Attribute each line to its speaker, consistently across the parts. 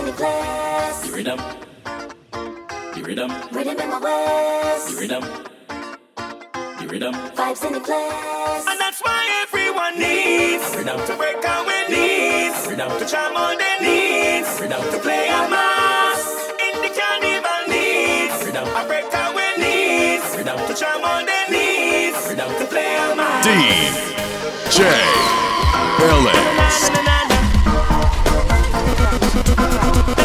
Speaker 1: in the place.
Speaker 2: The rhythm. The rhythm.
Speaker 1: Rhythm in my waist.
Speaker 2: The rhythm. The rhythm.
Speaker 1: Vibes in the class.
Speaker 3: And that's why everyone needs rhythm to break our needs, to charm on their needs, Rhythm to play a mass in the carnival needs. I break our needs, to charm on their needs, Rhythm to play a mass.
Speaker 4: DJ Ellis.
Speaker 3: When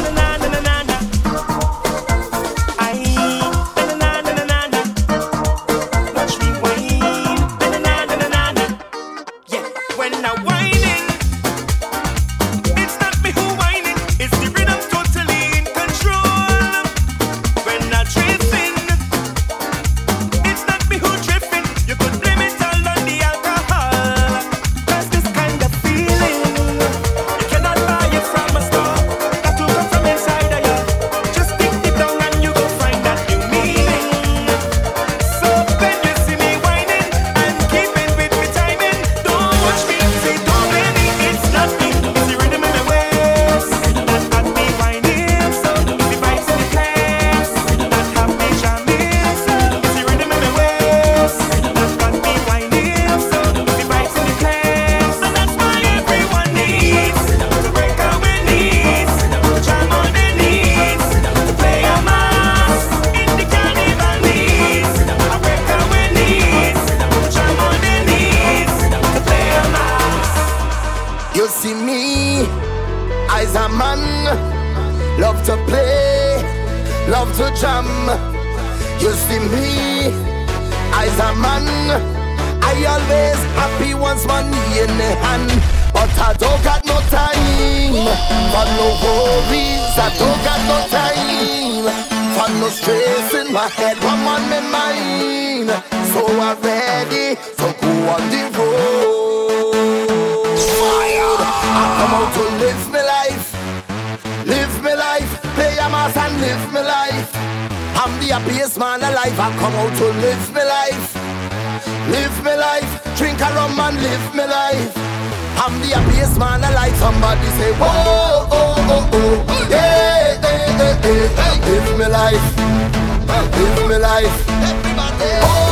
Speaker 5: love to jam. You see me as a man, I always happy once money in the hand. But I don't got no time for no worries. I don't got no time for no stress in my head. One on my mind, so I'm ready to go on the road. I come out to live my life, a and live my life. I'm the happiest man alive. I come out to live my life, live my life, drink a rum and live my life. I'm the happiest man alive. Somebody say, whoa, oh, oh, oh, yeah, yeah, yeah, yeah. live my life, live my life. Oh, oh,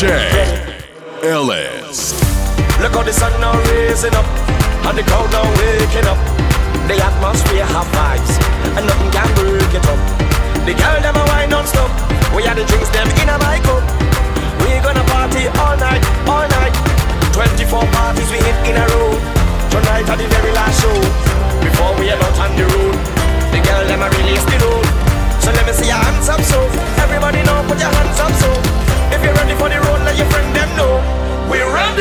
Speaker 4: DJ Ellis.
Speaker 3: Look how the sun now raising up, and the crowd now waking up. The atmosphere have vibes, and nothing can break it up. The girl them a wine non-stop. We had the drinks them in a my cup. We gonna party all night, all night. 24 parties we hit in a row. Tonight are the very last show. Before we are out on the road, the girl them a release the road. So let me see your hands up, so everybody know put your hands up, so if you're ready for the road, let your friend them know. We're ready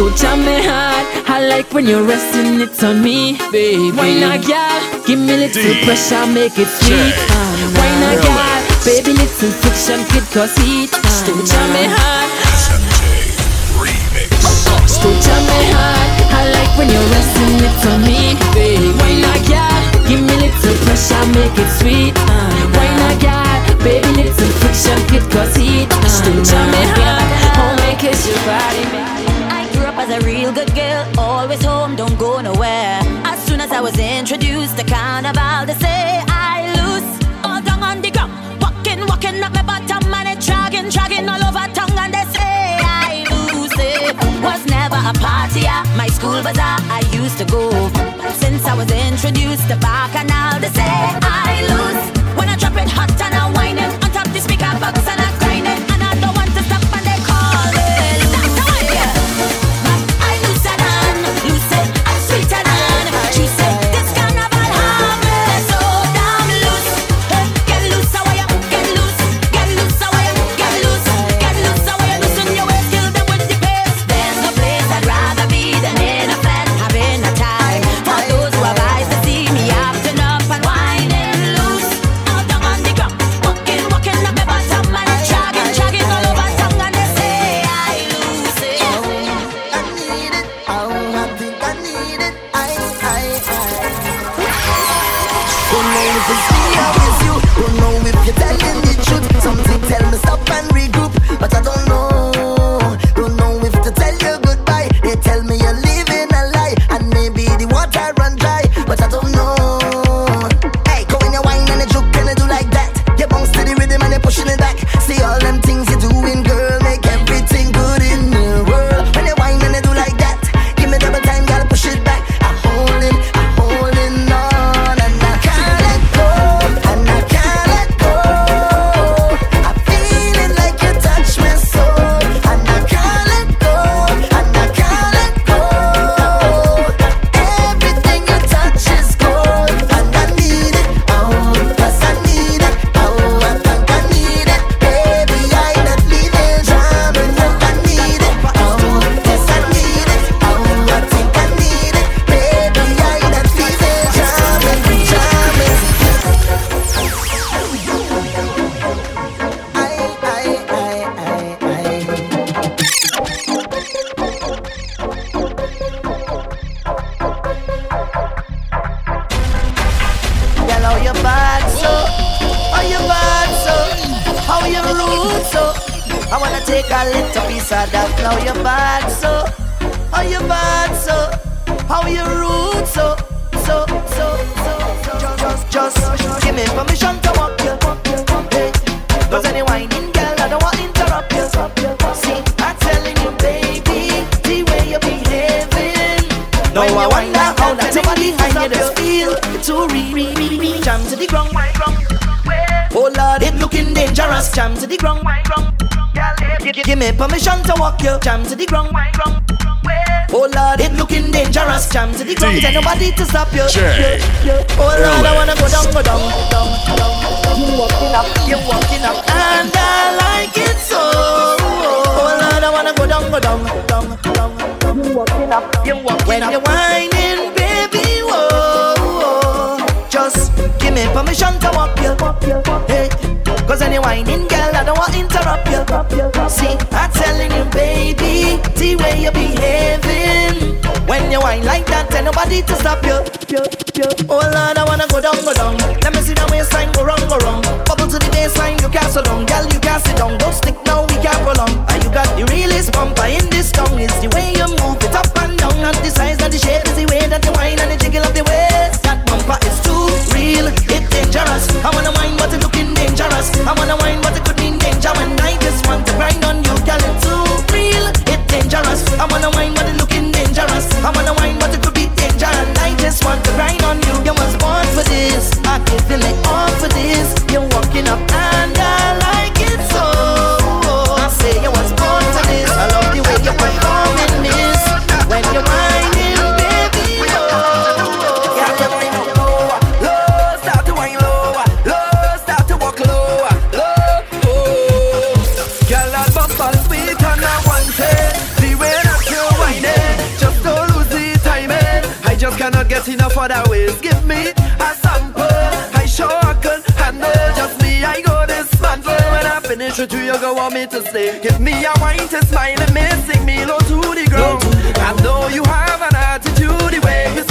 Speaker 3: So
Speaker 6: jam me hard. I like when you're resting it on me, baby. Why not, girl? Give me little
Speaker 4: D-
Speaker 6: pressure, make it sweet. Uh, why not, girl? Baby, little friction could cause heat. Uh, so jam me hard. So jam me hard. I like when you're resting it on me, baby. Why not, girl? Give me little pressure, make it sweet. Uh, why not, girl? Baby, little friction could cause heat. Uh, so jam me hard. Oh, make it your body,
Speaker 7: man. Was a real good girl, always home, don't go nowhere. As soon as I was introduced to carnival, they say I lose all down on the ground. Walking, walking up my bottom, and it dragging, dragging all over tongue, and they say I lose it. Was never a party at my school bazaar I used to go. But since I was introduced to bacchanal, they say I lose when I drop it hot and I.
Speaker 8: Cause any whining girl, I don't want to interrupt you. See, I'm telling you, baby, the way you're behaving. When you whine like that, tell nobody to stop you. Oh Lord, I wanna go down, go down. Let me see the waistline go wrong, go wrong. Bubble to the baseline, you can't so down, girl, you can't sit down. Don't stick now, we can't prolong. Ah, you got the realest bumper in this town. It's the way you move it up and down, and the size and the shape is the way that you whine and the jiggle of the waist. That bumper is too real, it's dangerous. I wanna whine, but it dangerous. I wanna wine, but it could mean danger. When I just want to grind on you, girl, it's too real. It's dangerous. I wanna wine, but it looking dangerous. I wanna wine, but it could be danger. And I just want to grind on you. You was born for this. I give it all.
Speaker 9: enough other ways. Give me a sample. I sure can handle just me. I go dismantle. When I finish with you, you go want me to stay. Give me a wine to smile and me me low to the ground. I know you have an attitude the way you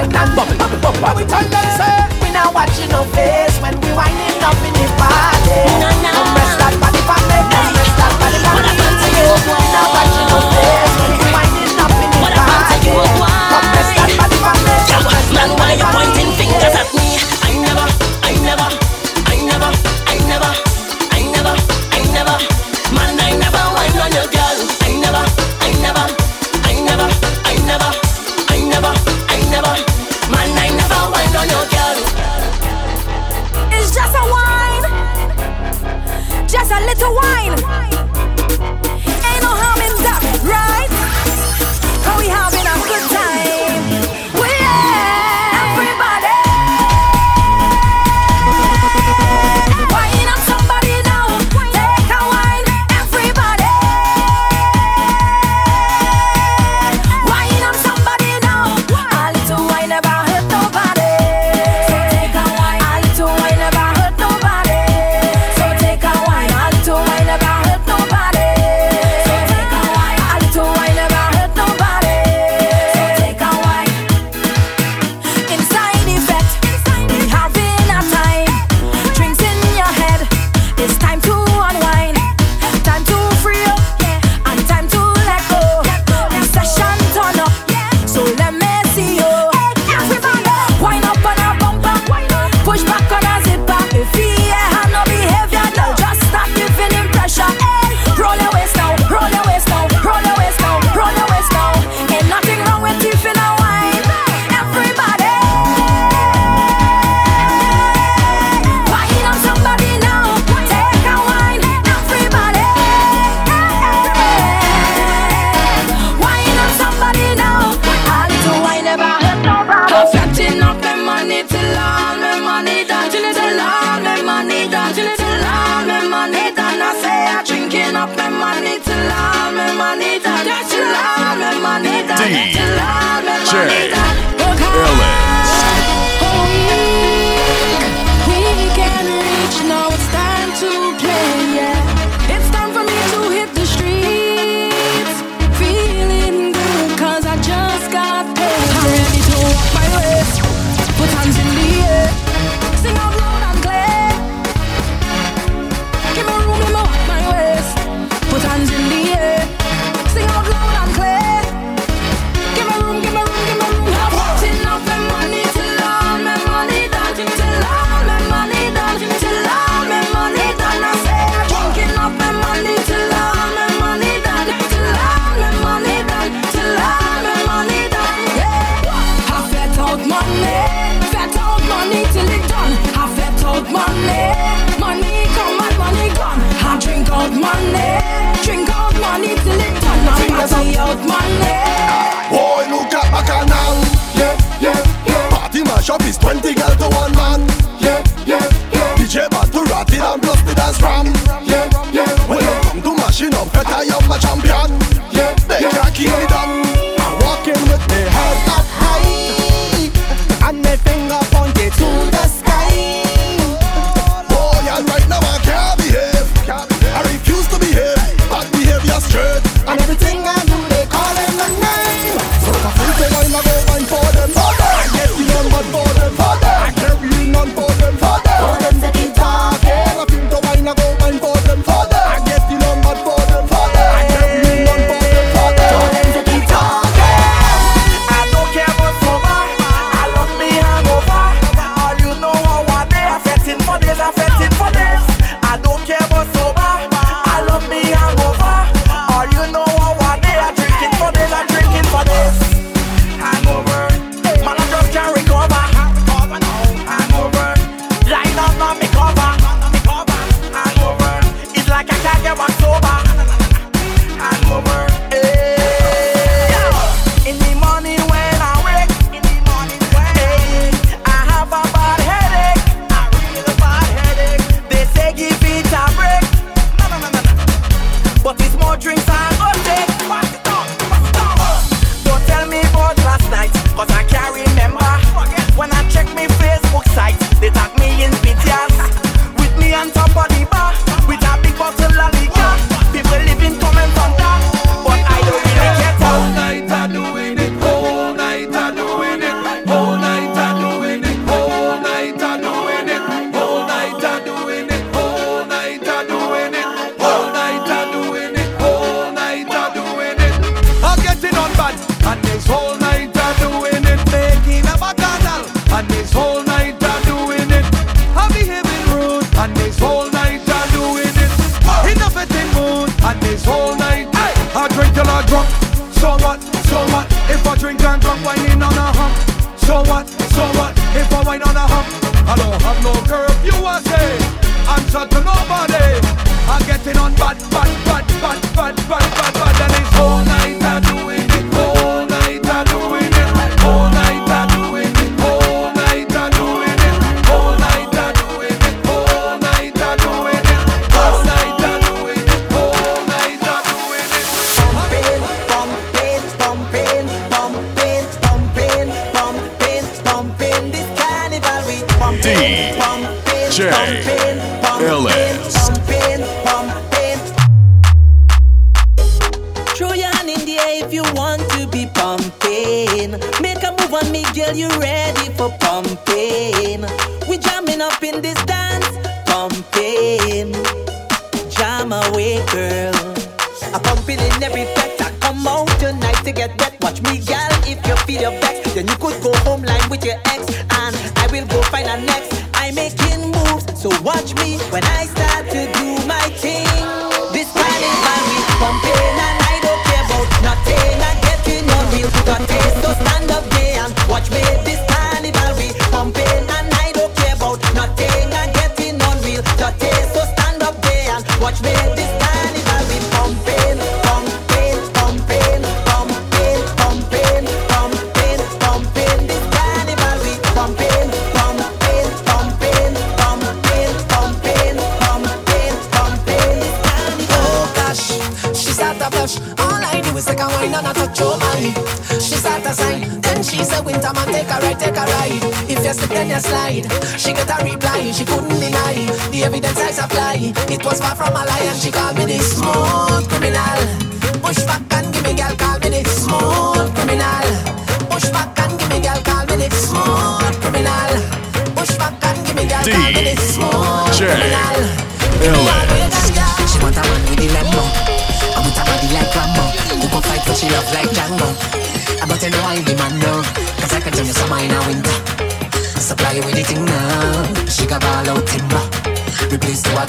Speaker 9: wine and
Speaker 8: bubble, bubble, bubble. We turn them say we not watching no face when we whining up in the bar. up
Speaker 5: my money to love, my money
Speaker 10: down to love, my money down to
Speaker 8: love,
Speaker 11: my
Speaker 12: money down. the girl to one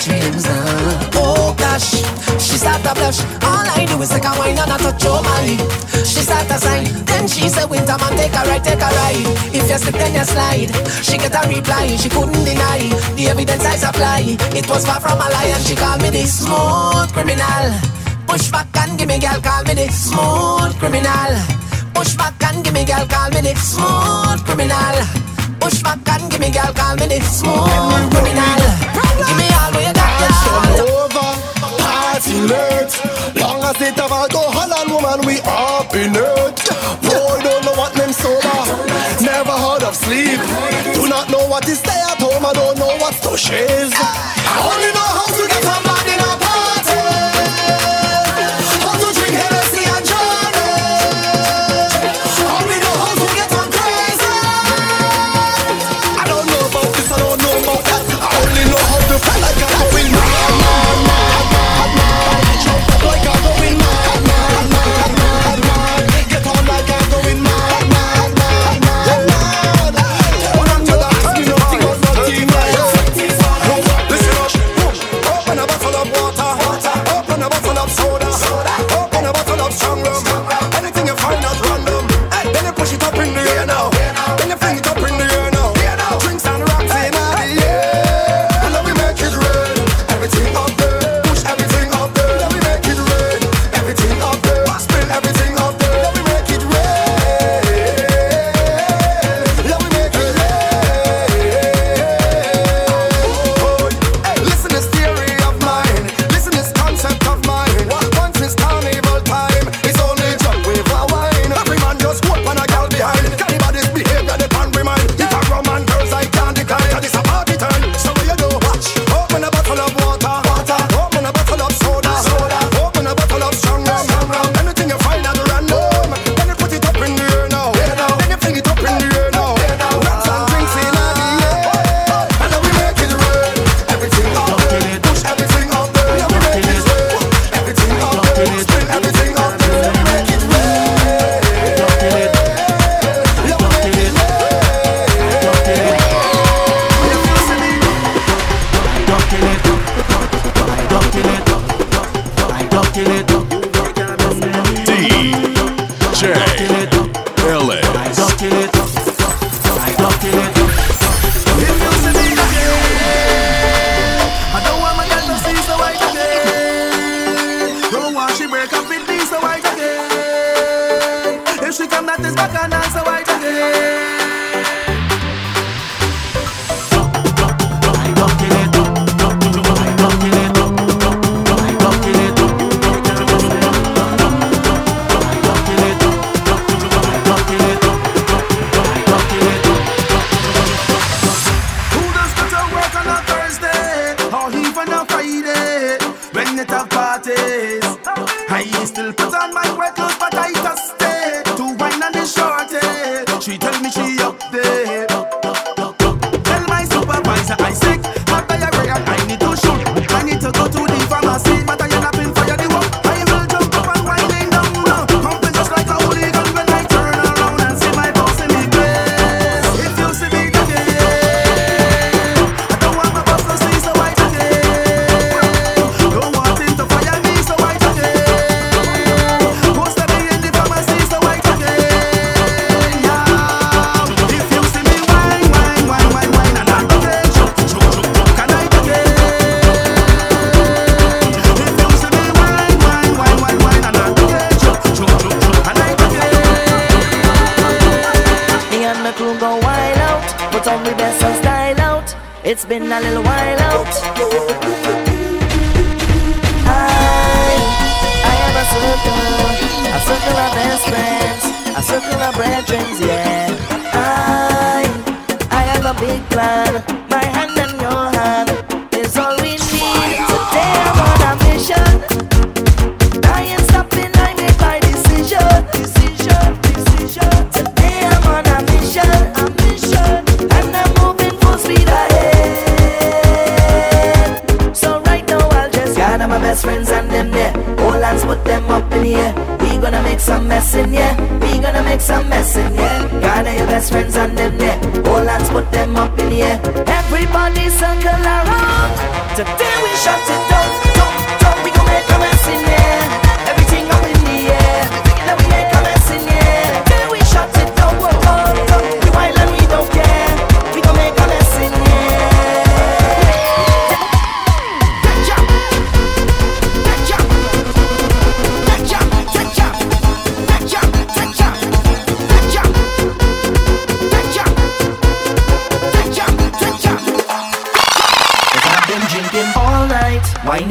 Speaker 12: dreams now. Oh gosh, she start to blush. All I do is take a wine and I touch your body. She start to sign, then she said, Winter man, take a ride, take a ride. If you slip, then you slide. She get a reply, she couldn't deny the evidence I supply. It was far from a lie, and she called me the smooth criminal. Push back and give me girl, call me the smooth criminal. Push back and give me girl, call me the smooth criminal. Push back and give me girl, call me the smooth criminal. Give me Turn
Speaker 5: over, party nerd. Long as it have alcohol and woman, we up in it. Boy, don't know what name sober. Never heard of sleep. Do not know what is stay at home. I don't know what's to shiz. I only know how
Speaker 9: to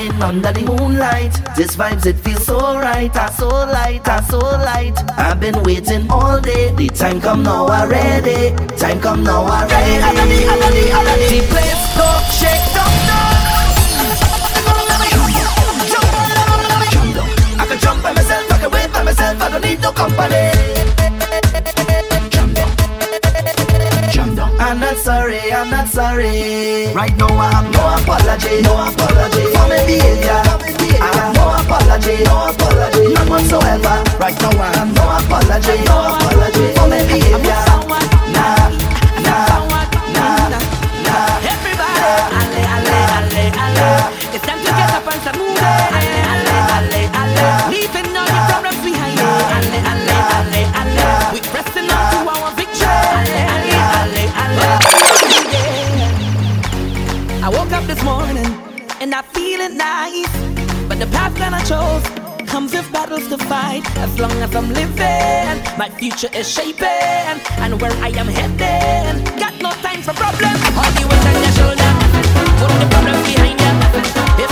Speaker 8: night, whining under the moonlight. This vibes, it feels so right, ah so light, ah so light. I've been waiting all day, the time come now already. Time come now already. The place go shake down I can jump by myself, I can wait by myself, I don't need no company. I'm not sorry, I'm not sorry. Right now I have no apology, no apology for my behavior. I have no apology, no apology, none whatsoever. Right now I have no apology, no apology for my behavior. Nah, nah, nah, nah.
Speaker 11: Everybody, alle, alle, alle, alle. It's time to get up and start and I feel it nice, but the path that I chose comes with battles to fight. As long as I'm living, my future is shaping, and where I am heading, got no time for problems. All the weight on your shoulder, put the problems behind you. If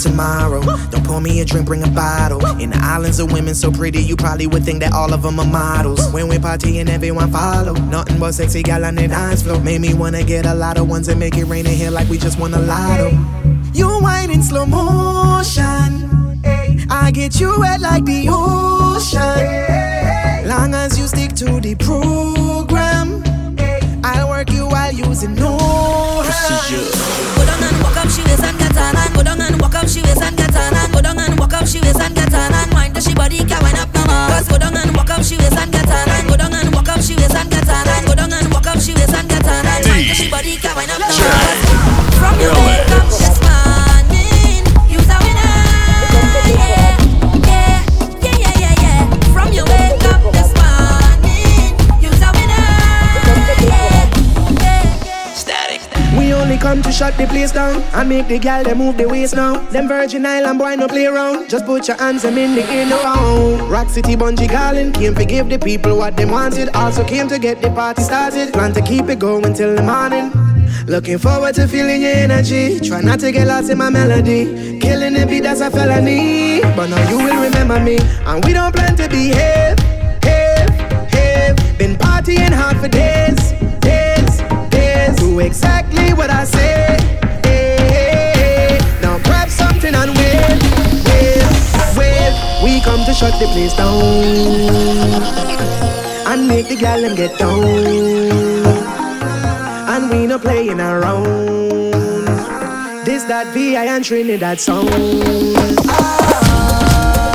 Speaker 13: tomorrow. Don't pour me a drink, bring a bottle. In the islands of women so pretty, you probably would think that all of them are models. When we party and everyone follow, nothing but sexy gal on the dance floor. Made me wanna get a lot of ones and make it rain in here like we just won a lotto. You whine in slow motion. I get you wet like the ocean. Long as you stick to the I'll you using no hand.
Speaker 7: Go down and walk up she waist and get on and go down and walk up she waist and get on and go down and walk up she waist and get on and wind the she body can wind up no more. Cause go down and walk up she waist and get on and go down and walk up she waist and get on and go down and walk up she waist and get on and wind the she body can wind up no more. From your
Speaker 13: come to shut the place down and make the gal they move the waist now. Them Virgin Island boy no play around. Just put your hands them in the air now. Rock City Bungee Garland came to give the people what they wanted. Also came to get the party started. Plan to keep it going till the morning. Looking forward to feeling your energy. Try not to get lost in my melody. Killing the beat that's a felony. But now you will remember me. And we don't plan to behave, have, have. Been partying hard for days, shut the place down and make the gal them get down. And we no playing around. This that VI and Trinidad
Speaker 10: sound. Ah.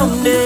Speaker 10: around it.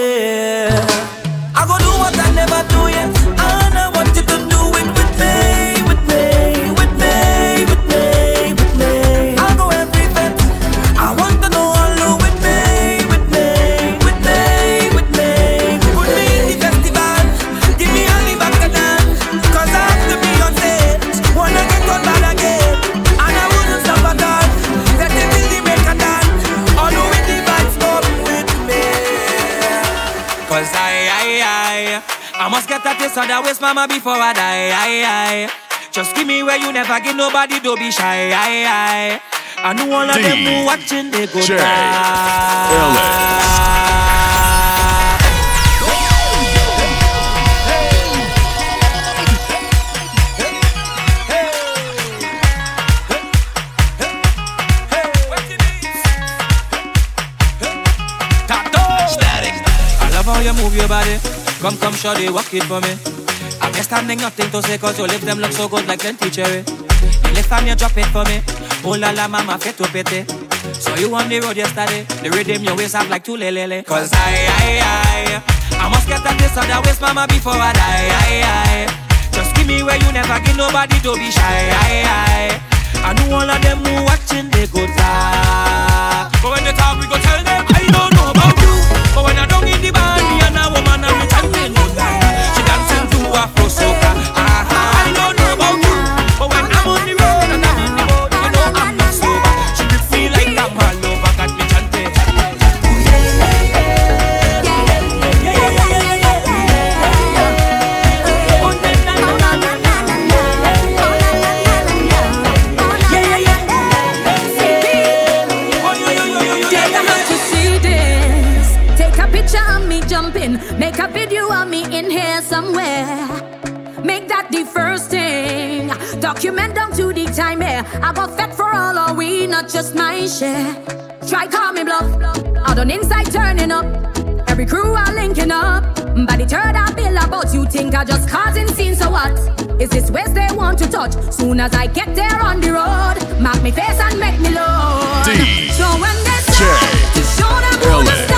Speaker 11: mama before I die. Aye, aye. Just give me where you never give nobody, don't be shy. Aye, aye. I know all of D- them who watching, they go J- Come, come, shawty, walk it for me standing time, make nothing to say, cause your lips them look so good like them teacher. Eh? Next time, you drop it for me. Oh la la, mama, fit to pity.
Speaker 6: So you on the road yesterday, the rhythm your waist have like two lelele. Cause I, I, I, I must get that this other waist, mama, before I die. I, I, just give me where you never give nobody, don't be shy. I, I, I know all of them who watching, they go talk. But when they talk, we go tell them, I don't know about you. But when I don't in the band,
Speaker 5: my share. Try call me bluff. Out done inside turning up. Every crew are linking up. By the third I feel about you think I just causing scenes so what? Is this waste they want to touch? Soon as I get there on the road, mark me face and make me
Speaker 4: low.
Speaker 5: So when they to show them who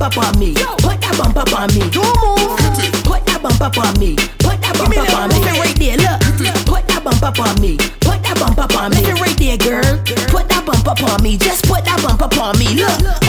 Speaker 14: bump up on me. Put that bump up on me. Don't move. Put that bump up on me. Put that bump up on me. Listen right there, look. Put that bump up on me. Put that bump up on me. it right there, girl. Put that bump up on me. Just put that bump up on me. Look.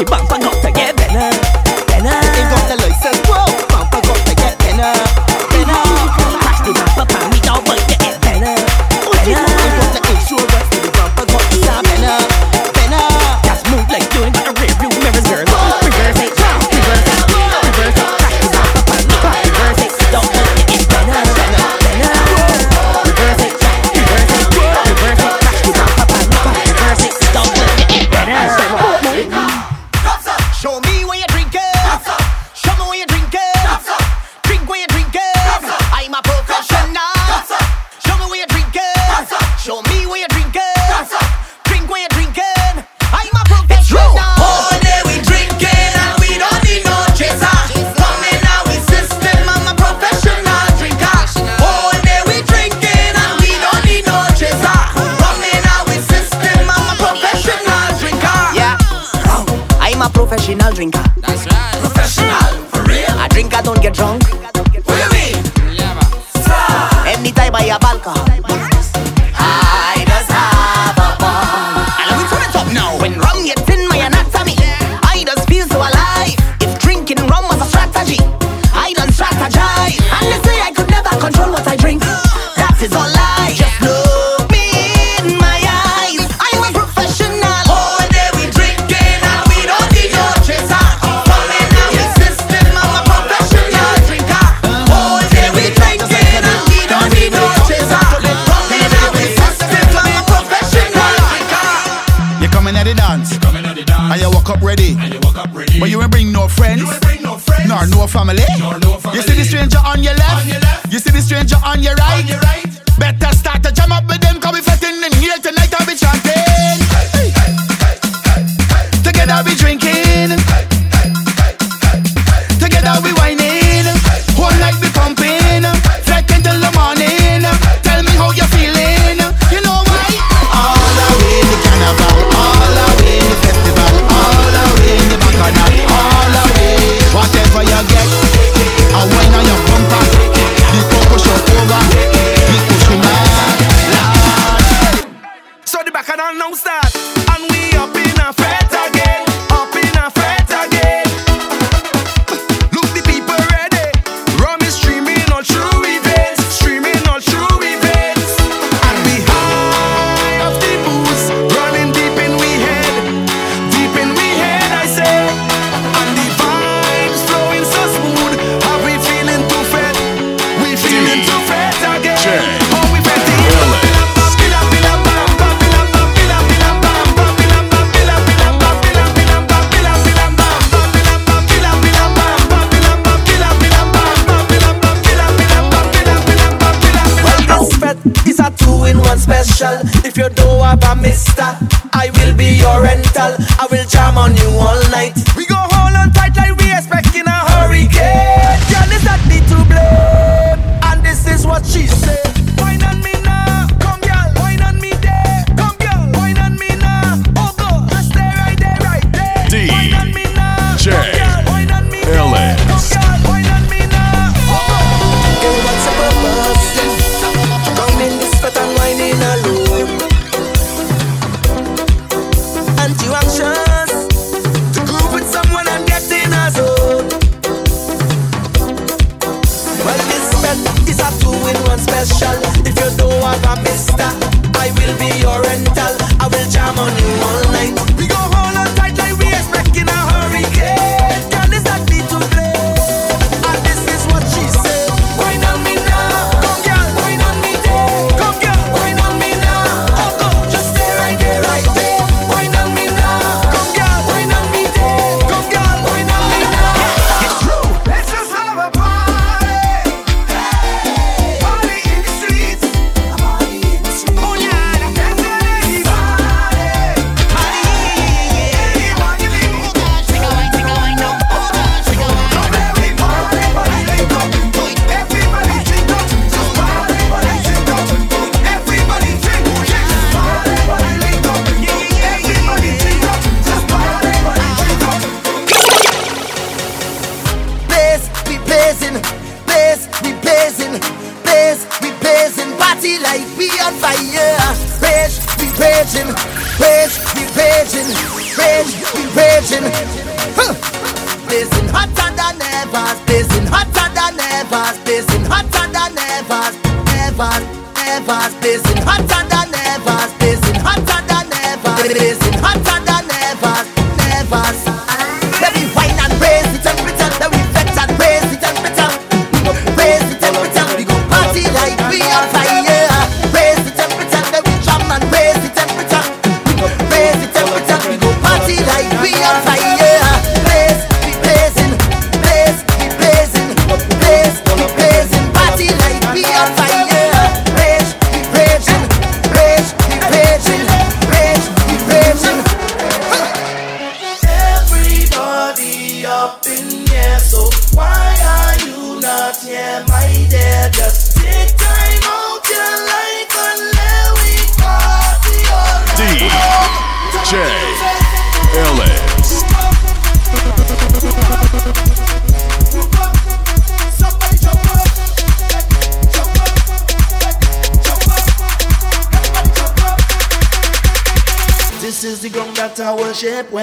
Speaker 9: Into me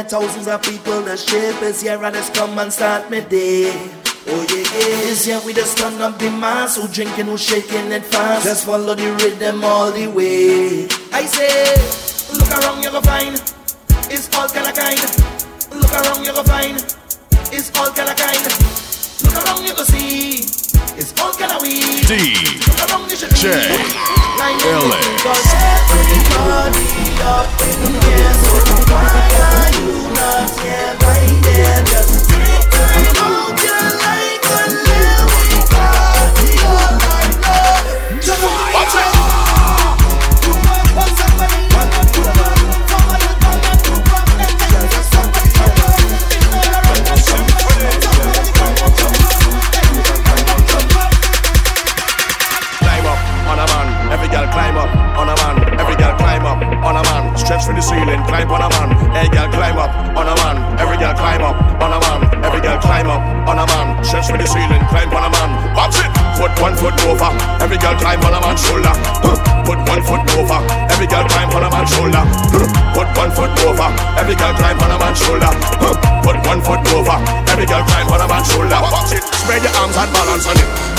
Speaker 8: thousands of people that shape is here and just come and start me day. Oh yeah, yeah. This year we just turn up the mass. Who drinking, who shaking it fast. Just follow the rhythm all the way. I say, look around, you go find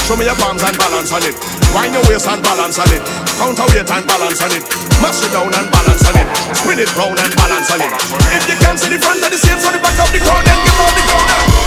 Speaker 10: Show me your palms and balance on it. Wind your waist and balance on it. Count your and balance on it. Mash it down and balance on it. Spin it round and balance on it. If you can see the front of the seats on the back of the crowd, then get out the corner.